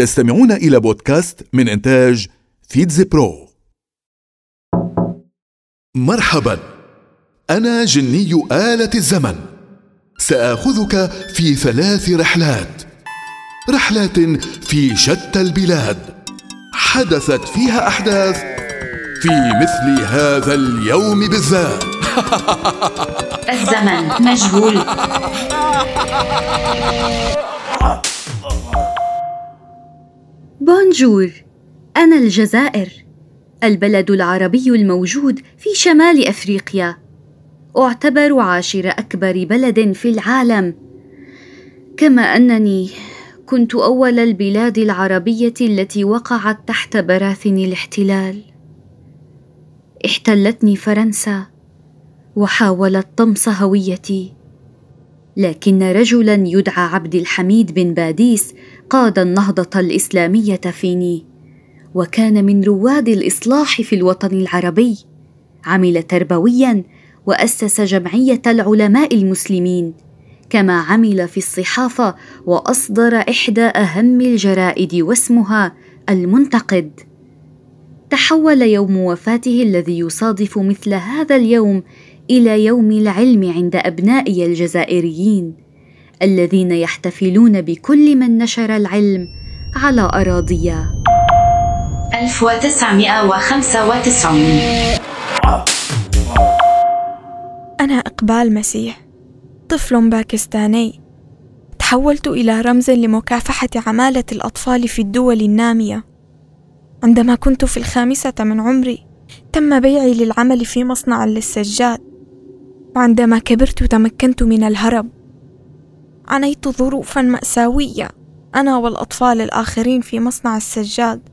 تستمعون إلى بودكاست من إنتاج فيتز برو. مرحبا. أنا جني آلة الزمن. سآخذك في ثلاث رحلات. رحلات في شتى البلاد. حدثت فيها أحداث في مثل هذا اليوم بالذات. الزمن مجهول. بونجور أنا الجزائر البلد العربي الموجود في شمال أفريقيا. أعتبر عاشر أكبر بلد في العالم. كما أنني كنت أول البلاد العربية التي وقعت تحت براثن الاحتلال. احتلتني فرنسا وحاولت طمس هويتي. لكن رجلا يدعى عبد الحميد بن باديس قاد النهضة الإسلامية فيني. وكان من رواد الإصلاح في الوطن العربي. عمل تربويا وأسس جمعية العلماء المسلمين. كما عمل في الصحافة وأصدر إحدى أهم الجرائد واسمها المنتقد. تحول يوم وفاته الذي يصادف مثل هذا اليوم إلى يوم العلم عند أبنائي الجزائريين الذين يحتفلون بكل من نشر العلم على أراضيا. 1995 أنا إقبال مسيح طفل باكستاني. تحولت إلى رمز لمكافحة عمالة الأطفال في الدول النامية. عندما كنت في الخامسة من عمري تم بيعي للعمل في مصنع للسجاد. وعندما كبرت تمكنت من الهرب. عانيت ظروفا مأساوية أنا والأطفال الآخرين في مصنع السجاد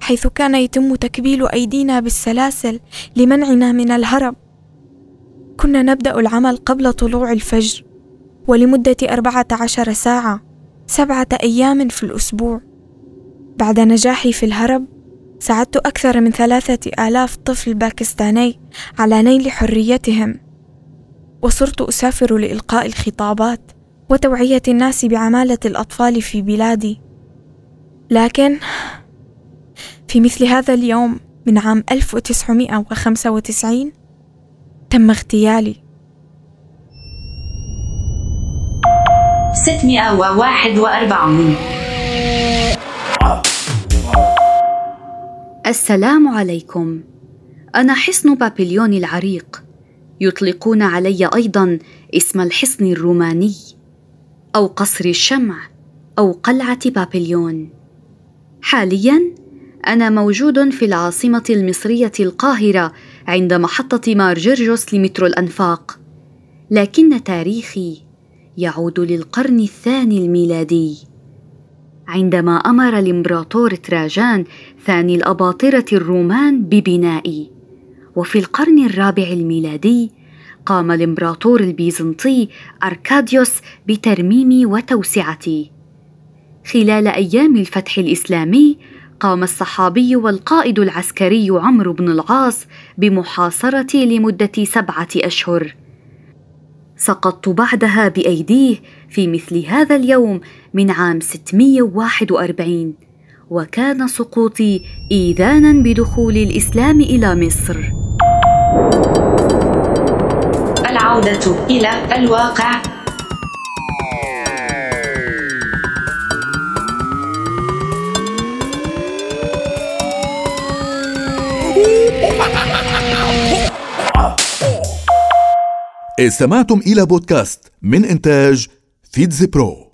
حيث كان يتم تكبيل أيدينا بالسلاسل لمنعنا من الهرب. كنا نبدأ العمل قبل طلوع الفجر ولمدة أربعة عشر ساعة سبعة أيام في الأسبوع. بعد نجاحي في الهرب ساعدت أكثر من ثلاثة آلاف طفل باكستاني على نيل حريتهم. وصرت أسافر لإلقاء الخطابات وتوعية الناس بعمالة الأطفال في بلادي. لكن في مثل هذا اليوم من عام 1995 تم اغتيالي. 641 السلام عليكم. أنا حصن بابليون العريق. يطلقون علي أيضا اسم الحصن الروماني أو قصر الشمع أو قلعة بابليون. حاليا أنا موجود في العاصمة المصرية القاهرة عند محطة مار جرجس لمترو الأنفاق لكن تاريخي يعود للقرن الثاني الميلادي. عندما أمر الإمبراطور تراجان ثاني الأباطرة الرومان ببنائي وفي القرن الرابع الميلادي قام الإمبراطور البيزنطي أركاديوس بترميم وتوسعته خلال أيام الفتح الإسلامي قام الصحابي والقائد العسكري عمرو بن العاص بمحاصرتي لمدة سبعة أشهر. سقطت بعدها بأيديه في مثل هذا اليوم من عام 641 وكان سقوطي إيذانا بدخول الإسلام إلى مصر. العودة إلى الواقع. استمعتم إلى بودكاست من إنتاج فيتز برو